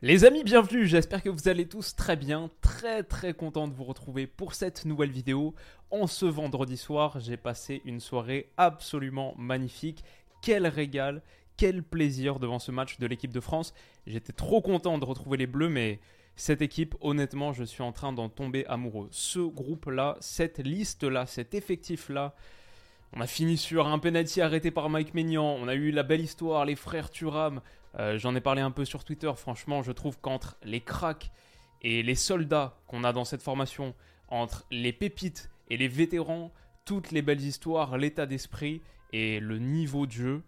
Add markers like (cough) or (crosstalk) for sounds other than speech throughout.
Les amis, bienvenue, j'espère que vous allez tous très bien, très très content de vous retrouver pour cette nouvelle vidéo. En ce vendredi soir, j'ai passé une soirée absolument magnifique. Quel régal, quel plaisir devant ce match de l'équipe de France. J'étais trop content de retrouver les Bleus, mais cette équipe, honnêtement, je suis en train d'en tomber amoureux. Ce groupe-là, cette liste-là, cet effectif-là, on a fini sur un penalty arrêté par Mike Maignan. On a eu la belle histoire, les frères Thuram. Euh, j'en ai parlé un peu sur Twitter. Franchement, je trouve qu'entre les cracks et les soldats qu'on a dans cette formation, entre les pépites et les vétérans, toutes les belles histoires, l'état d'esprit et le niveau de jeu,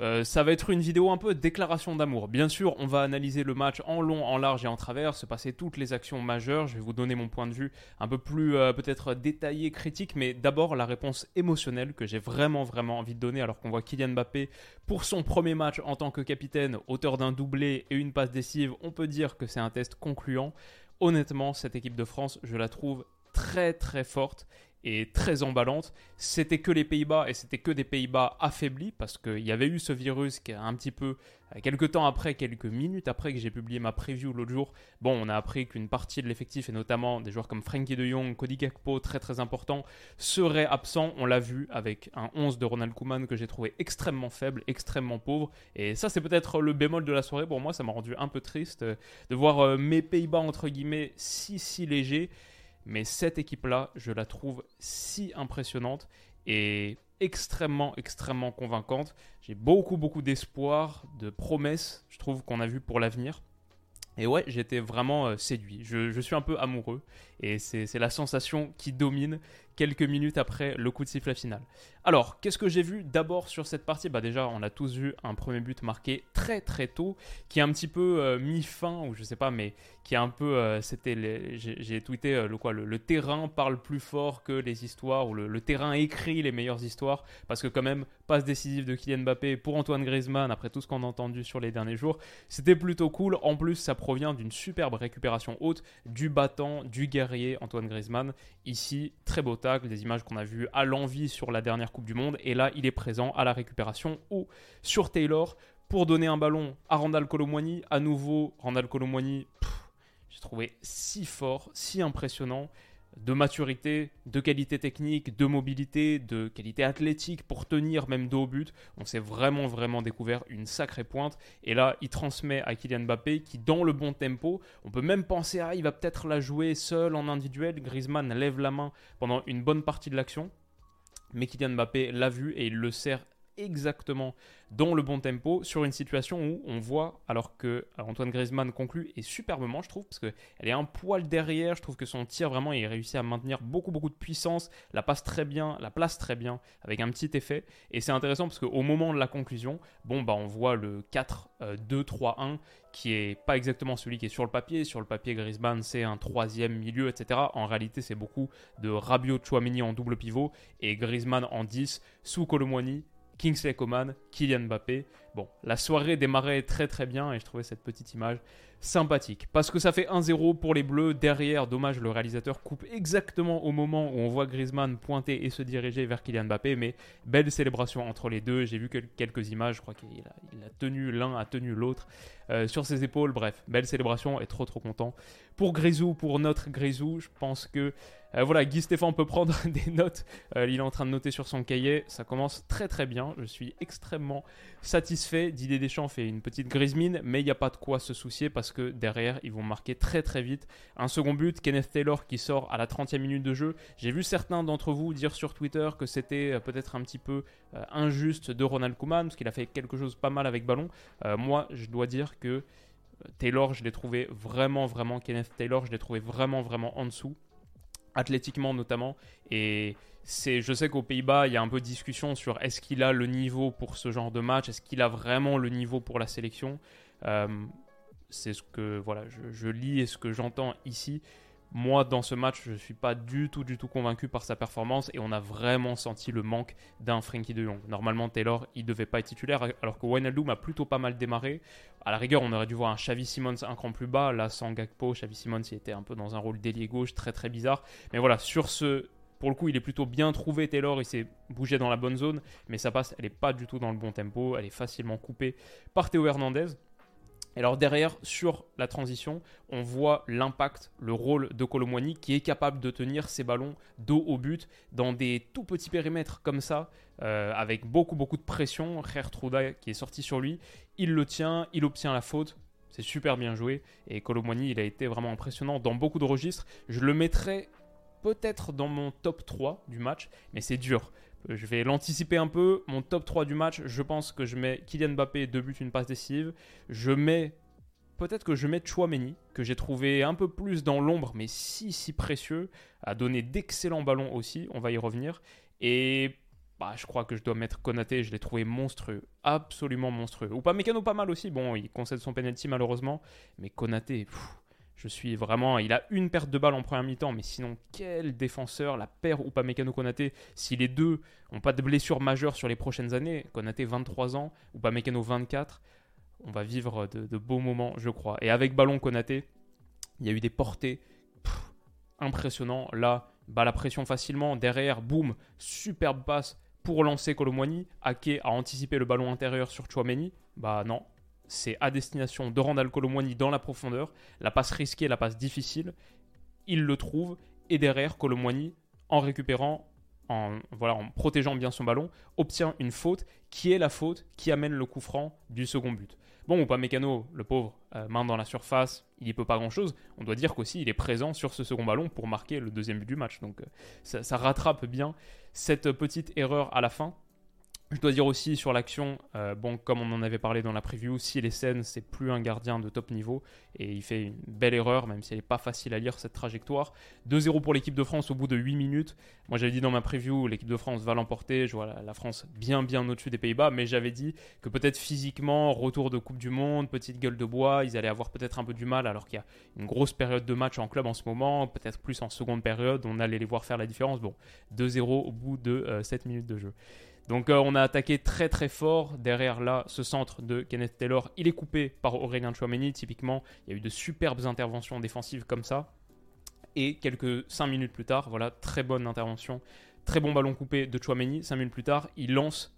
euh, ça va être une vidéo un peu déclaration d'amour. Bien sûr, on va analyser le match en long, en large et en travers, se passer toutes les actions majeures. Je vais vous donner mon point de vue un peu plus euh, peut-être détaillé, critique, mais d'abord la réponse émotionnelle que j'ai vraiment vraiment envie de donner alors qu'on voit Kylian Mbappé pour son premier match en tant que capitaine, auteur d'un doublé et une passe décisive. On peut dire que c'est un test concluant. Honnêtement, cette équipe de France, je la trouve très très forte et très emballante. C'était que les Pays-Bas et c'était que des Pays-Bas affaiblis parce qu'il y avait eu ce virus qui a un petit peu, quelques temps après, quelques minutes après que j'ai publié ma preview l'autre jour, bon, on a appris qu'une partie de l'effectif et notamment des joueurs comme Frankie de Jong, Cody Gakpo, très très important, seraient absents. On l'a vu avec un 11 de Ronald Koeman que j'ai trouvé extrêmement faible, extrêmement pauvre. Et ça, c'est peut-être le bémol de la soirée. Pour moi, ça m'a rendu un peu triste euh, de voir euh, mes Pays-Bas, entre guillemets, si si légers. Mais cette équipe-là, je la trouve si impressionnante et extrêmement, extrêmement convaincante. J'ai beaucoup, beaucoup d'espoir, de promesses, je trouve, qu'on a vu pour l'avenir. Et ouais, j'étais vraiment euh, séduit. Je, je, suis un peu amoureux. Et c'est la sensation qui domine quelques minutes après le coup de sifflet final. Alors, qu'est-ce que j'ai vu d'abord sur cette partie? Bah déjà, on a tous vu un premier but marqué très très tôt, qui est un petit peu euh, mis fin, ou je sais pas, mais qui est un peu, euh, c'était, j'ai tweeté euh, le quoi, le, terrain parle plus fort que les histoires, ou le, terrain écrit les meilleures histoires, parce que quand même, passe décisive de Kylian Mbappé pour Antoine Griezmann, après tout ce qu'on a entendu sur les derniers jours, c'était plutôt cool. En plus, ça provient d'une superbe récupération haute du battant, du guerrier Antoine Griezmann. Ici, très beau des images qu'on a vues à l'envie sur la dernière Coupe du Monde. Et là, il est présent à la récupération ou sur Taylor pour donner un ballon à Randall Colomwani. À nouveau, Randall Colomwani, j'ai trouvé si fort, si impressionnant de maturité, de qualité technique, de mobilité, de qualité athlétique pour tenir même dos au but. On s'est vraiment vraiment découvert une sacrée pointe. Et là, il transmet à Kylian Mbappé qui, dans le bon tempo, on peut même penser à il va peut-être la jouer seul en individuel. Griezmann lève la main pendant une bonne partie de l'action. Mais Kylian Mbappé l'a vu et il le sert exactement dans le bon tempo sur une situation où on voit, alors que Antoine Griezmann conclut, et superbement, je trouve, parce qu'elle est un poil derrière. Je trouve que son tir, vraiment, il réussit à maintenir beaucoup, beaucoup de puissance, la passe très bien, la place très bien, avec un petit effet. Et c'est intéressant parce qu'au moment de la conclusion, bon, bah, on voit le 4-2-3-1 qui est pas exactement celui qui est sur le papier. Sur le papier, Griezmann, c'est un troisième milieu, etc. En réalité, c'est beaucoup de Rabiot Chouameni en double pivot et Griezmann en 10 sous Colomwani Kingsley Coman, Kylian Mbappé. Bon, la soirée démarrait très très bien et je trouvais cette petite image sympathique. Parce que ça fait 1-0 pour les Bleus. Derrière, dommage, le réalisateur coupe exactement au moment où on voit Griezmann pointer et se diriger vers Kylian Mbappé. Mais belle célébration entre les deux. J'ai vu quelques images. Je crois qu'il a, tenu l'un, a tenu l'autre euh, sur ses épaules. Bref, belle célébration et trop trop content. Pour Grisou, pour notre Grisou, je pense que euh, voilà, Guy Stéphane peut prendre (laughs) des notes. Euh, il est en train de noter sur son cahier. Ça commence très très bien. Je suis extrêmement satisfait. Didier Deschamps fait une petite grise mine, mais il n'y a pas de quoi se soucier parce que derrière, ils vont marquer très très vite. Un second but, Kenneth Taylor qui sort à la 30e minute de jeu. J'ai vu certains d'entre vous dire sur Twitter que c'était euh, peut-être un petit peu injuste de Ronald Koeman parce qu'il a fait quelque chose pas mal avec ballon. moi, je dois dire que Taylor, je l'ai trouvé vraiment, vraiment, Kenneth Taylor, je l'ai trouvé vraiment, vraiment en dessous. athlétiquement notamment. Et c'est, je sais qu'aux Pays-Bas, il y a un peu de discussion sur est-ce qu'il a le niveau pour ce genre de match, est-ce qu'il a vraiment le niveau pour la sélection. Euh, c'est ce que voilà, je, lis et ce que j'entends ici. Moi, dans ce match, je ne suis pas du tout, du tout convaincu par sa performance et on a vraiment senti le manque d'un Frankie de Jong. Normalement, Taylor, il devait pas être titulaire alors que Wijnaldum a plutôt pas mal démarré. À la rigueur, on aurait dû voir un Xavi Simons un cran plus bas. Là, sans Gakpo, Xavi Simons, il était un peu dans un rôle d'ailier gauche, très très bizarre. Mais voilà, sur ce pour le coup, il est plutôt bien trouvé, Taylor. Il s'est bougé dans la bonne zone, mais sa passe, elle n'est pas du tout dans le bon tempo. Elle est facilement coupée par Théo Hernandez. Et alors derrière, sur la transition, on voit l'impact, le rôle de Colomwani qui est capable de tenir ses ballons dos au but dans des tout petits périmètres comme ça, euh, avec beaucoup beaucoup de pression. Truda qui est sorti sur lui, il le tient, il obtient la faute. C'est super bien joué et Colomwani, il a été vraiment impressionnant dans beaucoup de registres. Je le mettrais peut-être dans mon top 3 du match, mais c'est dur. Euh, je vais l'anticiper un peu. Mon top 3 du match, je pense que je mets Kylian Mbappé, deux buts, une passe décisive. Je mets. Peut-être que je mets Chouameni, que j'ai trouvé un peu plus dans l'ombre, mais si, si précieux, a donné d'excellents ballons aussi, on va y revenir. Et bah, je crois que je dois mettre Konaté, je l'ai trouvé monstrueux, absolument monstrueux. Ou pas Mécano pas mal aussi, bon, il concède son penalty malheureusement, mais Konaté, je suis vraiment. Il a une perte de balle en première mi-temps, mais sinon, quel défenseur La paire ou pas Mécano Konaté, si les deux n'ont pas de blessures majeures sur les prochaines années, Konaté 23 ans, ou pas Mécano 24, on va vivre de, beaux moments, je crois. Et avec ballon Konaté, il y a eu des portées impressionnants. Là, bah, la pression facilement. Derrière, boum, superbe passe pour lancer Colomwani. Ake a anticipé le ballon intérieur sur Chouameni. Bah non, c'est à destination de Randall Colomwani dans la profondeur. La passe risquée, la passe difficile. Il le trouve. Et derrière, Colomwani, en récupérant, en, voilà, en protégeant bien son ballon, obtient une faute qui est la faute qui amène le coup franc du second but. Bon, ou pas Mécano, le pauvre, euh, main dans la surface, il n'y peut pas grand-chose. On doit dire qu'aussi, il est présent sur ce second ballon pour marquer le deuxième but du match. Donc, euh, ça, ça rattrape bien cette petite erreur à la fin. Je dois dire aussi sur l'action, euh, bon, comme on en avait parlé dans la preview, si les scènes, c'est plus un gardien de top niveau et il fait une belle erreur, même si elle n'est pas facile à lire cette trajectoire. 2-0 pour l'équipe de France au bout de 8 minutes. Moi, j'avais dit dans ma preview, l'équipe de France va l'emporter. Je vois la, France bien, bien au-dessus des Pays-Bas, mais j'avais dit que peut-être physiquement, retour de Coupe du Monde, petite gueule de bois, ils allaient avoir peut-être un peu du mal alors qu'il y a une grosse période de match en club en ce moment, peut-être plus en seconde période, on allait les voir faire la différence. Bon, 2-0 au bout de 7 euh, minutes de jeu. Donc euh, on a attaqué très très fort. Derrière là, ce centre de Kenneth Taylor, il est coupé par Aurélien Chouameni. Typiquement, il y a eu de superbes interventions défensives comme ça. Et quelques 5 minutes plus tard, voilà, très bonne intervention, très bon ballon coupé de Chouameni. 5 minutes plus tard, il lance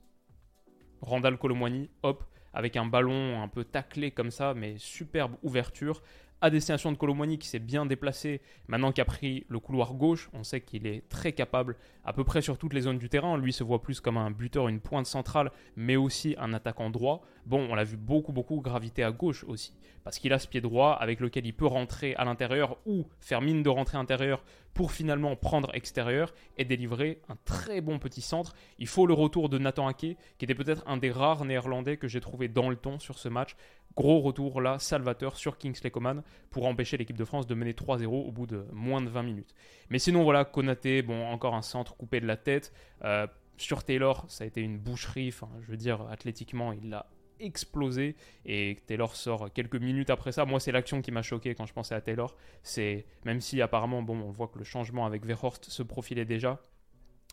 Randall Colomwani, hop, avec un ballon un peu taclé comme ça, mais superbe ouverture à destination de Colomwani qui s'est bien déplacé maintenant qu'il a pris le couloir gauche. On sait qu'il est très capable à peu près sur toutes les zones du terrain. Lui se voit plus comme un buteur, une pointe centrale, mais aussi un attaquant droit. Bon, on l'a vu beaucoup, beaucoup graviter à gauche aussi. Parce qu'il a ce pied droit avec lequel il peut rentrer à l'intérieur ou faire mine de rentrer à l'intérieur pour finalement prendre extérieur et délivrer un très bon petit centre. Il faut le retour de Nathan Ake, qui était peut-être un des rares néerlandais que j'ai trouvé dans le ton sur ce match. Gros retour là, salvateur sur Kingsley Coman pour empêcher l'équipe de France de mener 3-0 au bout de moins de 20 minutes. Mais sinon, voilà, Konaté, bon, encore un centre coupé de la tête. Euh, sur Taylor, ça a été une boucherie. Enfin, je veux dire, athlétiquement, il l'a explosé et Taylor sort quelques minutes après ça. Moi, c'est l'action qui m'a choqué quand je pensais à Taylor. C'est même si apparemment, bon, on voit que le changement avec Verhorst se profilait déjà.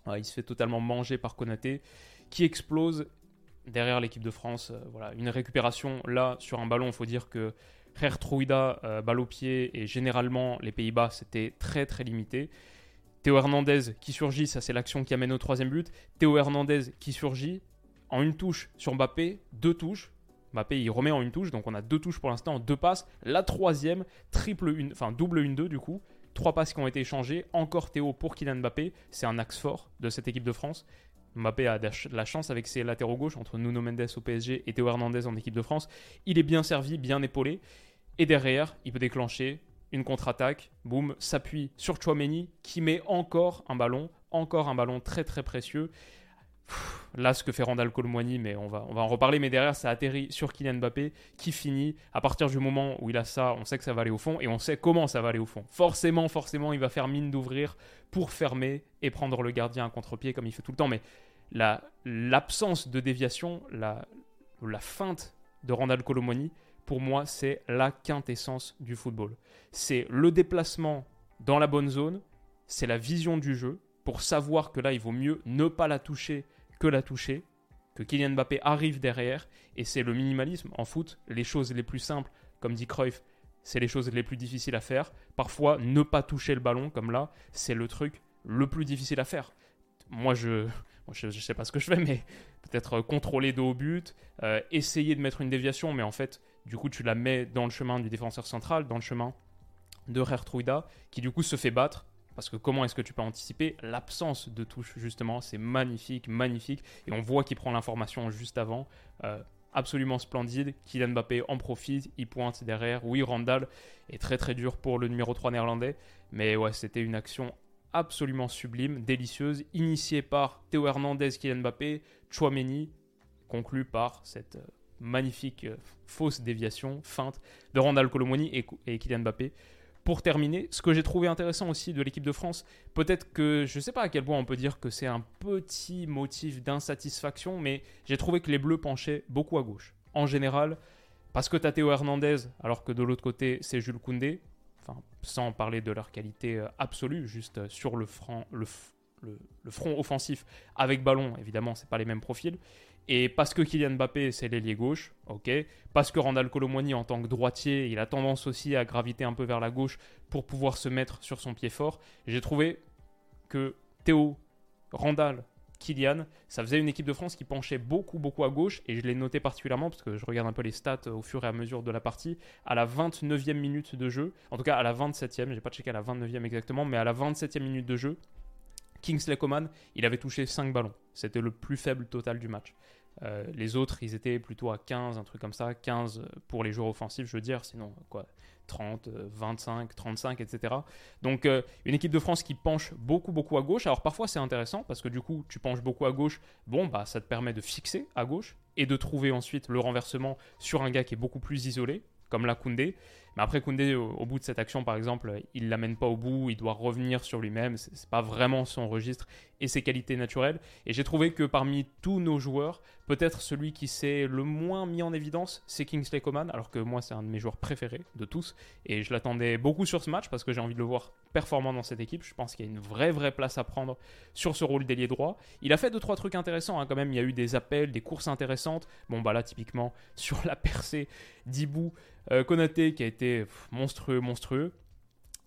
Euh, il se fait totalement manger par Konaté, qui explose derrière l'équipe de France. Euh, voilà, une récupération là sur un ballon. Il faut dire que Hertruida, euh, balle au pied, et généralement les Pays-Bas, c'était très très limité. Théo Hernandez qui surgit, ça c'est l'action qui amène au troisième but. Théo Hernandez qui surgit en une touche sur Mbappé, deux touches. Mbappé il remet en une touche, donc on a deux touches pour l'instant, deux passes. La troisième, triple une, enfin double une deux du coup. Trois passes qui ont été échangées. Encore Théo pour Kylian Mbappé. C'est un axe fort de cette équipe de France. Mbappé a la chance avec ses latéraux gauche entre Nuno Mendes au PSG et Théo Hernandez en équipe de France. Il est bien servi, bien épaulé. Et derrière, il peut déclencher une contre-attaque. Boum, s'appuie sur Chouameni qui met encore un ballon, encore un ballon très très précieux. là, ce que fait Randall Colomwani, mais on va, on va en reparler. Mais derrière, ça atterrit sur Kylian Mbappé, qui finit. À partir du moment où il a ça, on sait que ça va aller au fond et on sait comment ça va aller au fond. Forcément, forcément, il va faire mine d'ouvrir pour fermer et prendre le gardien à contre-pied comme il fait tout le temps. Mais l'absence de déviation, la, la feinte de Randall Colomwani, pour moi, c'est la quintessence du football. C'est le déplacement dans la bonne zone, c'est la vision du jeu pour savoir que là, il vaut mieux ne pas la toucher que la toucher, que Kylian Mbappé arrive derrière, et c'est le minimalisme. En foot, les choses les plus simples, comme dit Cruyff, c'est les choses les plus difficiles à faire. Parfois, ne pas toucher le ballon, comme là, c'est le truc le plus difficile à faire. Moi, je ne sais pas ce que je fais, mais peut-être contrôler de haut but, euh, essayer de mettre une déviation, mais en fait, du coup, tu la mets dans le chemin du défenseur central, dans le chemin de Rertruida, qui du coup se fait battre. Parce que comment est-ce que tu peux anticiper l'absence de touche, justement? C'est magnifique, magnifique. Et on voit qu'il prend l'information juste avant. Euh, absolument splendide. Kylian Mbappé en profite, il pointe derrière. Oui, Randall est très très dur pour le numéro 3 néerlandais. Mais ouais, c'était une action absolument sublime, délicieuse, initiée par Théo Hernandez, Kylian Mbappé, Chouameni, conclue par cette euh, magnifique euh, fausse déviation, feinte de Randall Colomoni et, et Kylian Mbappé pour terminer, ce que j'ai trouvé intéressant aussi de l'équipe de France, peut-être que je ne sais pas à quel point on peut dire que c'est un petit motif d'insatisfaction, mais j'ai trouvé que les Bleus penchaient beaucoup à gauche. En général, parce que as Théo Hernandez, alors que de l'autre côté c'est Jules Koundé, enfin, sans parler de leur qualité euh, absolue, juste euh, sur le front, le, le front offensif avec ballon, évidemment, c'est pas les mêmes profils. Et parce que Kylian Mbappé, c'est l'ailier gauche, ok. Parce que Randall Colomwani, en tant que droitier, il a tendance aussi à graviter un peu vers la gauche pour pouvoir se mettre sur son pied fort. J'ai trouvé que Théo, Randall, Kylian, ça faisait une équipe de France qui penchait beaucoup, beaucoup à gauche. Et je l'ai noté particulièrement parce que je regarde un peu les stats au fur et à mesure de la partie. À la 29e minute de jeu, en tout cas à la 27e, j'ai pas checké à la 29e exactement, mais à la 27e minute de jeu, Kingsley Coman, il avait touché 5 ballons. C'était le plus faible total du match. Euh, les autres, ils étaient plutôt à 15, un truc comme ça, 15 pour les joueurs offensifs, je veux dire, sinon quoi, 30, 25, 35, etc. Donc euh, une équipe de France qui penche beaucoup, beaucoup à gauche. Alors parfois c'est intéressant parce que du coup tu penches beaucoup à gauche, bon bah ça te permet de fixer à gauche et de trouver ensuite le renversement sur un gars qui est beaucoup plus isolé, comme la Koundé. Mais après, Koundé, au, bout de cette action, par exemple, il l'amène pas au bout, il doit revenir sur lui-même. C'est, pas vraiment son registre et ses qualités naturelles. Et j'ai trouvé que parmi tous nos joueurs, peut-être celui qui s'est le moins mis en évidence, c'est Kingsley Coman, alors que moi, c'est un de mes joueurs préférés de tous. Et je l'attendais beaucoup sur ce match parce que j'ai envie de le voir performant dans cette équipe. Je pense qu'il y a une vraie, vraie place à prendre sur ce rôle d'ailier droit. Il a fait deux, trois trucs intéressants hein, quand même. Il y a eu des appels, des courses intéressantes. Bon, bah là, typiquement, (laughs) sur la percée d'Ibou, euh, Konaté qui a été monstrueux, monstrueux,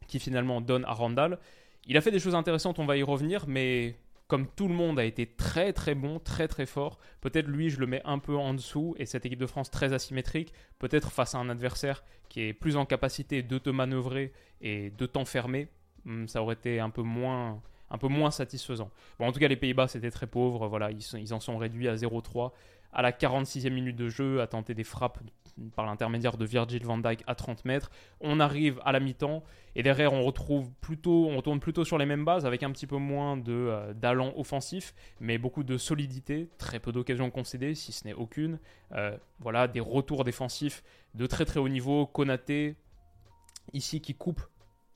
qui finalement donne à Randall. Il a fait des choses intéressantes, on va y revenir, mais comme tout le monde a été très très bon, très très fort, peut-être lui je le mets un peu en dessous et cette équipe de France très asymétrique, peut-être face à un adversaire qui est plus en capacité de te manœuvrer et de t'enfermer, hmm, ça aurait été un peu moins un peu moins satisfaisant. Bon, en tout cas, les Pays-Bas, c'était très pauvre. Voilà, ils, ils en sont réduits à 0-3 à la 46e minute de jeu, à tenter des frappes par l'intermédiaire de Virgil van Dijk à 30 mètres. On arrive à la mi-temps et derrière on retrouve plutôt, on retourne plutôt sur les mêmes bases avec un petit peu moins de euh, d'allant offensif, mais beaucoup de solidité, très peu d'occasions concédées, si ce n'est aucune. Euh, voilà, des retours défensifs de très très haut niveau. Konaté ici qui coupe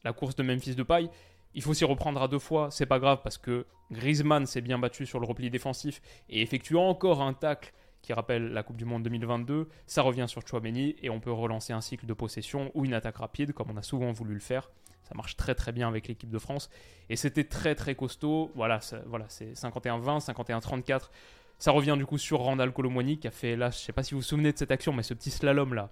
la course de Memphis de paille. Il faut s'y reprendre à deux fois, c'est pas grave parce que Griezmann s'est bien battu sur le repli défensif et effectue encore un tacle qui rappelle la Coupe du Monde 2022. Ça revient sur Chouameni et on peut relancer un cycle de possession ou une attaque rapide comme on a souvent voulu le faire. Ça marche très très bien avec l'équipe de France et c'était très très costaud. Voilà, voilà c'est 51-20, 51-34. Ça revient du coup sur Randall Colomwani qui a fait là, je sais pas si vous vous souvenez de cette action, mais ce petit slalom là,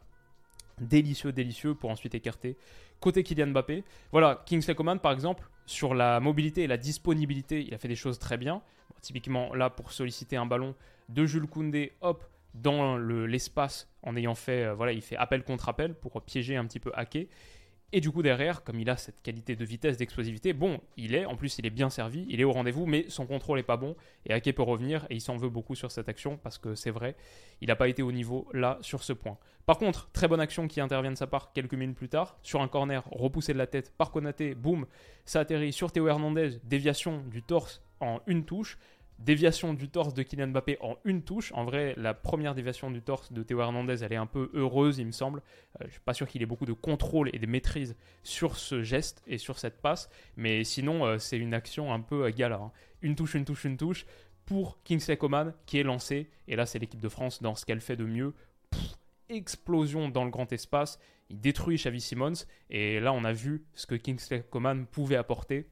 délicieux, délicieux pour ensuite écarter côté Kylian Mbappé. Voilà, Kingsley Coman par exemple, sur la mobilité et la disponibilité, il a fait des choses très bien. typiquement là pour solliciter un ballon, de Jules Koundé, hop, dans l'espace en ayant fait, euh, voilà, il fait appel contre appel pour piéger un petit peu Ake. Et du coup, derrière, comme il a cette qualité de vitesse, d'explosivité, bon, il est, en plus, il est bien servi, il est au rendez-vous, mais son contrôle n'est pas bon. Et Ake peut revenir, et il s'en veut beaucoup sur cette action, parce que c'est vrai, il n'a pas été au niveau là, sur ce point. Par contre, très bonne action qui intervient de sa part quelques minutes plus tard, sur un corner repoussé de la tête par Konaté, boum, ça atterrit sur Théo Hernandez, déviation du torse en une touche. Déviation du torse de Kylian Mbappé en une touche. En vrai, la première déviation du torse de Théo Hernandez, elle est un peu heureuse, il me semble. Euh, je suis pas sûr qu'il ait beaucoup de contrôle et de maîtrise sur ce geste et sur cette passe. Mais sinon, euh, c'est une action un peu galère. Hein. Une touche, une touche, une touche pour Kingsley Coman qui est lancé. Et là, c'est l'équipe de France dans ce qu'elle fait de mieux. explosion dans le grand espace. Il détruit Xavi Simons. Et là, on a vu ce que Kingsley Coman pouvait apporter.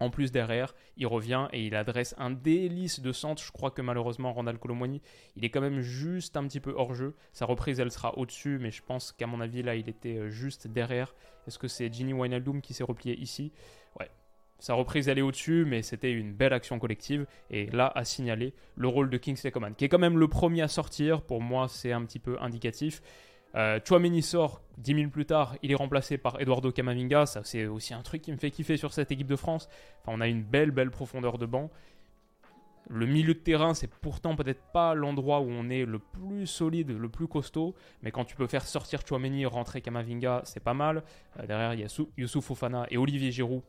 En plus, derrière, il revient et il adresse un délice de centre. Je crois que malheureusement, Ronald Colomwani, il est quand même juste un petit peu hors jeu. Sa reprise, elle sera au-dessus, mais je pense qu'à mon avis, là, il était euh, juste derrière. Est-ce que c'est Ginny Wijnaldum qui s'est replié ici? Ouais. Sa reprise, elle est au-dessus, mais c'était une belle action collective. Et là, à signaler le rôle de Kingsley Coman, qui est quand même le premier à sortir. Pour moi, c'est un petit peu indicatif. Euh, Chouameni sort 10 minutes plus tard, il est remplacé par Eduardo Camavinga. Ça, c'est aussi un truc qui me fait kiffer sur cette équipe de France. Enfin, on a une belle, belle profondeur de banc. Le milieu de terrain, c'est pourtant peut-être pas l'endroit où on est le plus solide, le plus costaud. Mais quand tu peux faire sortir Chouameni, rentrer Camavinga, c'est pas mal. Euh, derrière, il y a Youssouf et Olivier Giroud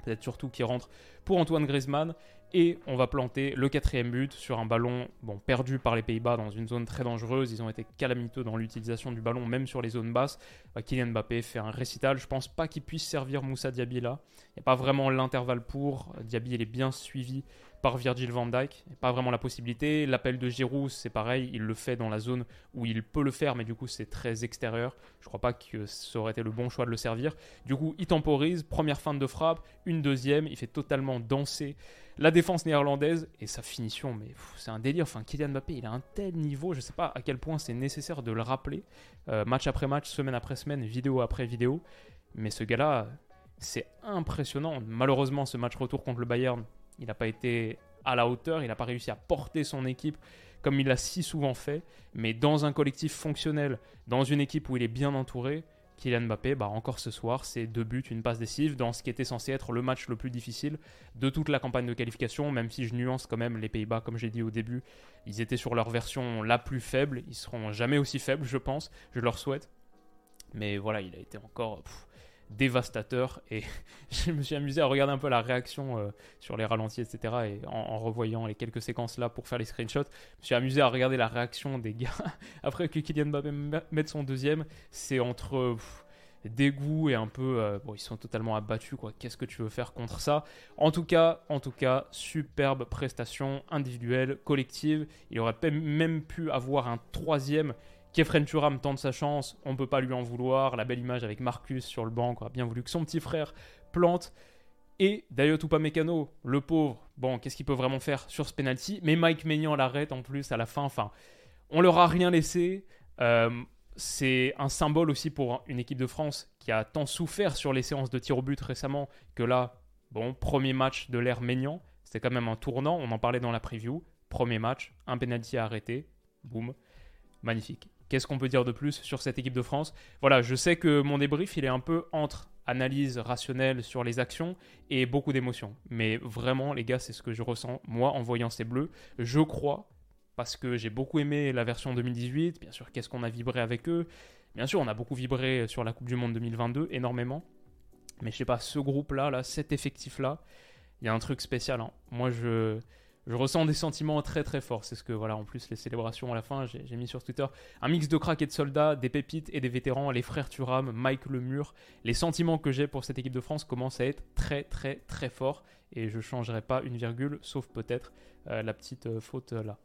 peut-être surtout qui rentre pour Antoine Griezmann. Et on va planter le quatrième but sur un ballon perdu par les Pays-Bas dans une zone très dangereuse. Ils ont été calamiteux dans l'utilisation du ballon, même sur les zones basses. Bah, Kylian Mbappé fait un récital. Je pense pas qu'il puisse servir Moussa Diaby là. Il n'y a pas vraiment l'intervalle pour. Diaby, il est bien suivi par Virgil van Dijk. Pas vraiment la possibilité. L'appel de Giroud, c'est pareil. Il le fait dans la zone où il peut le faire, mais du coup, c'est très extérieur. Je crois pas que ça aurait été le bon choix de le servir. Du coup, il temporise. Première fin de frappe, une deuxième. Il fait totalement danser la défense néerlandaise et sa finition. Mais c'est un délire. Enfin, Kylian Mbappé, il a un tel niveau. Je sais pas à quel point c'est nécessaire de le rappeler. Euh, match après match, semaine après semaine, vidéo après vidéo. Mais ce gars-là, c'est impressionnant. Malheureusement, ce match retour contre le Bayern, il n'a pas été à la hauteur, il n'a pas réussi à porter son équipe comme il l'a si souvent fait. Mais dans un collectif fonctionnel, dans une équipe où il est bien entouré, Kylian Mbappé, bah encore ce soir, c'est deux buts, une passe décisive dans ce qui était censé être le match le plus difficile de toute la campagne de qualification, même si je nuance quand même les Pays-Bas, comme j'ai dit au début, ils étaient sur leur version la plus faible, ils seront jamais aussi faibles, je pense, je leur souhaite. Mais voilà, il a été encore dévastateur. Et (laughs) je me suis amusé à regarder un peu la réaction euh, sur les ralentis, etc. Et en, revoyant les quelques séquences là pour faire les screenshots, je me suis amusé à regarder la réaction des gars (laughs) après que Kylian Mbappé mette son deuxième. C'est entre dégoût et un peu euh, bon ils sont totalement abattus quoi qu'est-ce que tu veux faire contre ça? En tout cas en tout cas superbe prestation individuelle collective il aurait même pu avoir un troisième Kefren Turam tente sa chance, on ne peut pas lui en vouloir. La belle image avec Marcus sur le banc, quoi. bien voulu que son petit frère plante. Et Dayot Upamecano, le pauvre, bon, qu'est-ce qu'il peut vraiment faire sur ce penalty? Mais Mike Maignan l'arrête en plus à la fin. Enfin, on leur a rien laissé. Euh, c'est un symbole aussi pour une équipe de France qui a tant souffert sur les séances de tir au but récemment que là, bon, premier match de l'ère Maignan, c'était quand même un tournant. On en parlait dans la preview. Premier match, un penalty à arrêter, boum, magnifique. Qu'est-ce qu'on peut dire de plus sur cette équipe de France? Voilà, je sais que mon débrief, il est un peu entre analyse rationnelle sur les actions et beaucoup d'émotions. Mais vraiment, les gars, c'est ce que je ressens, moi, en voyant ces bleus. Je crois, parce que j'ai beaucoup aimé la version 2018, bien sûr, qu'est-ce qu'on a vibré avec eux. Bien sûr, on a beaucoup vibré sur la Coupe du Monde 2022, énormément. Mais je sais pas, ce groupe-là, là, cet effectif-là, il y a un truc spécial. Hein. Moi, je je ressens des sentiments très très forts. C'est ce que, voilà, en plus, les célébrations à la fin, j'ai mis sur Twitter un mix de crack et de soldats, des pépites et des vétérans, les frères Thuram, Mike Lemur. Les sentiments que j'ai pour cette équipe de France commencent à être très très très forts et je changerai pas une virgule, sauf peut-être euh, la petite euh, faute euh, là.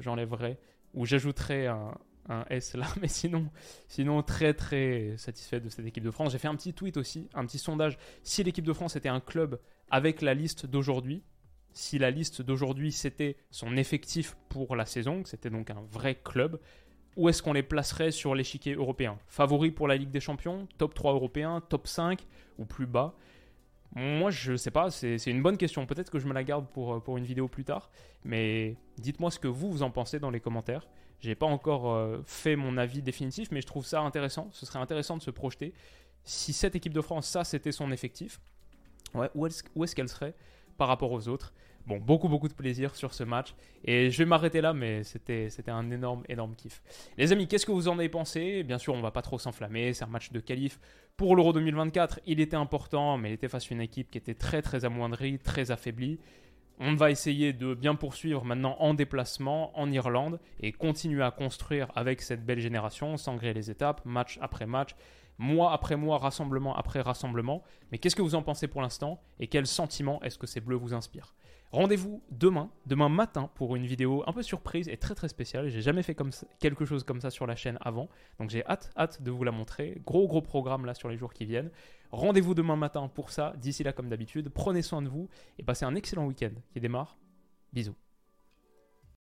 J'enlèverai ou j'ajouterai un, un S là, (laughs) mais sinon, sinon très très satisfait de cette équipe de France. J'ai fait un petit tweet aussi, un petit sondage. Si l'équipe de France était un club avec la liste d'aujourd'hui, si la liste d'aujourd'hui c'était son effectif pour la saison, que c'était donc un vrai club, où est-ce qu'on les placerait sur l'échiquier européen? Favori pour la Ligue des Champions Top 3 européen Top 5 Ou plus bas? Moi, je sais pas, c'est une bonne question. Peut-être que je me la garde pour, pour une vidéo plus tard. Mais dites-moi ce que vous, vous en pensez dans les commentaires. J'ai pas encore euh, fait mon avis définitif, mais je trouve ça intéressant. Ce serait intéressant de se projeter. Si cette équipe de France, ça, c'était son effectif, ouais, où est-ce qu'elle serait par rapport aux autres. Bon, beaucoup, beaucoup de plaisir sur ce match. Et je vais m'arrêter là, mais c'était, un énorme, énorme kiff. Les amis, qu'est-ce que vous en avez pensé? Bien sûr, on va pas trop s'enflammer. C'est un match de qualif pour l'Euro 2024. Il était important, mais il était face à une équipe qui était très, très amoindrie, très affaiblie. On va essayer de bien poursuivre maintenant en déplacement en Irlande et continuer à construire avec cette belle génération sans griller les étapes, match après match, mois après mois, rassemblement après rassemblement. Mais qu'est-ce que vous en pensez pour l'instant et quel sentiment est-ce que ces bleus vous inspirent? Rendez-vous demain, demain matin, pour une vidéo un peu surprise et très très spéciale. J'ai jamais fait quelque chose comme ça sur la chaîne avant, donc j'ai hâte, hâte de vous la montrer. Gros gros programme là sur les jours qui viennent. Rendez-vous demain matin pour ça. D'ici là, comme d'habitude, prenez soin de vous et passez un excellent week-end qui démarre. Bisous.